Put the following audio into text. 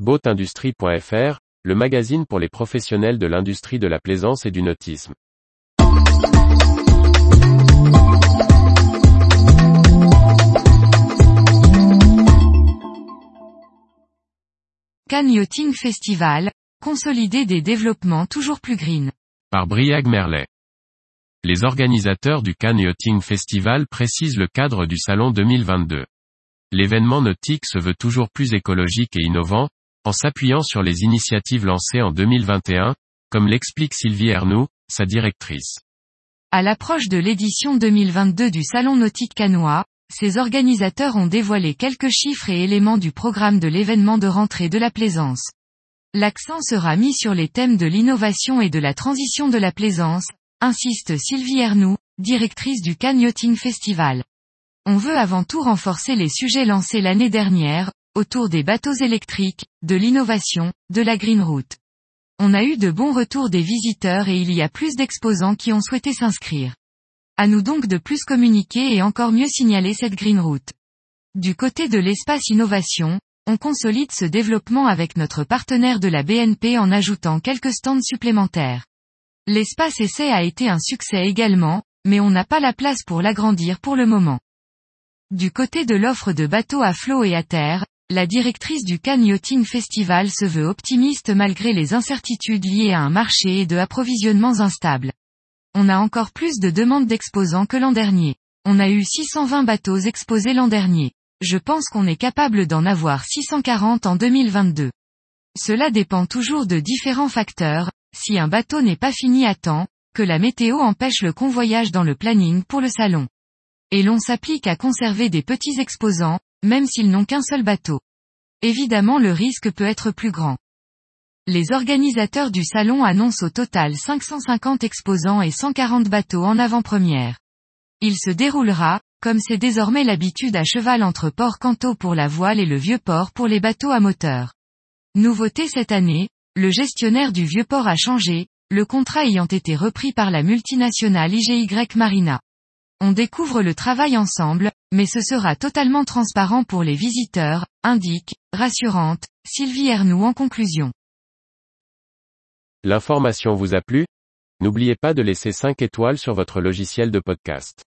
Boatindustrie.fr, le magazine pour les professionnels de l'industrie de la plaisance et du nautisme. Cannes Yachting Festival, consolider des développements toujours plus green. Par Briag Merlet. Les organisateurs du Cannes Yachting Festival précisent le cadre du salon 2022. L'événement nautique se veut toujours plus écologique et innovant, en s'appuyant sur les initiatives lancées en 2021, comme l'explique Sylvie Ernoux, sa directrice. À l'approche de l'édition 2022 du Salon nautique canois, ses organisateurs ont dévoilé quelques chiffres et éléments du programme de l'événement de rentrée de la plaisance. L'accent sera mis sur les thèmes de l'innovation et de la transition de la plaisance, insiste Sylvie Ernoux, directrice du Cannes Yachting Festival. On veut avant tout renforcer les sujets lancés l'année dernière, autour des bateaux électriques, de l'innovation, de la green route. On a eu de bons retours des visiteurs et il y a plus d'exposants qui ont souhaité s'inscrire. À nous donc de plus communiquer et encore mieux signaler cette green route. Du côté de l'espace innovation, on consolide ce développement avec notre partenaire de la BNP en ajoutant quelques stands supplémentaires. L'espace essai a été un succès également, mais on n'a pas la place pour l'agrandir pour le moment. Du côté de l'offre de bateaux à flot et à terre, la directrice du Cannes Yachting Festival se veut optimiste malgré les incertitudes liées à un marché et de approvisionnements instables. On a encore plus de demandes d'exposants que l'an dernier. On a eu 620 bateaux exposés l'an dernier. Je pense qu'on est capable d'en avoir 640 en 2022. Cela dépend toujours de différents facteurs, si un bateau n'est pas fini à temps, que la météo empêche le convoyage dans le planning pour le salon. Et l'on s'applique à conserver des petits exposants, même s'ils n'ont qu'un seul bateau. Évidemment le risque peut être plus grand. Les organisateurs du salon annoncent au total 550 exposants et 140 bateaux en avant-première. Il se déroulera, comme c'est désormais l'habitude à cheval entre Port Canto pour la voile et le Vieux-Port pour les bateaux à moteur. Nouveauté cette année, le gestionnaire du Vieux-Port a changé, le contrat ayant été repris par la multinationale IGY Marina. On découvre le travail ensemble, mais ce sera totalement transparent pour les visiteurs, indique, rassurante, Sylvie Ernoux en conclusion. L'information vous a plu? N'oubliez pas de laisser 5 étoiles sur votre logiciel de podcast.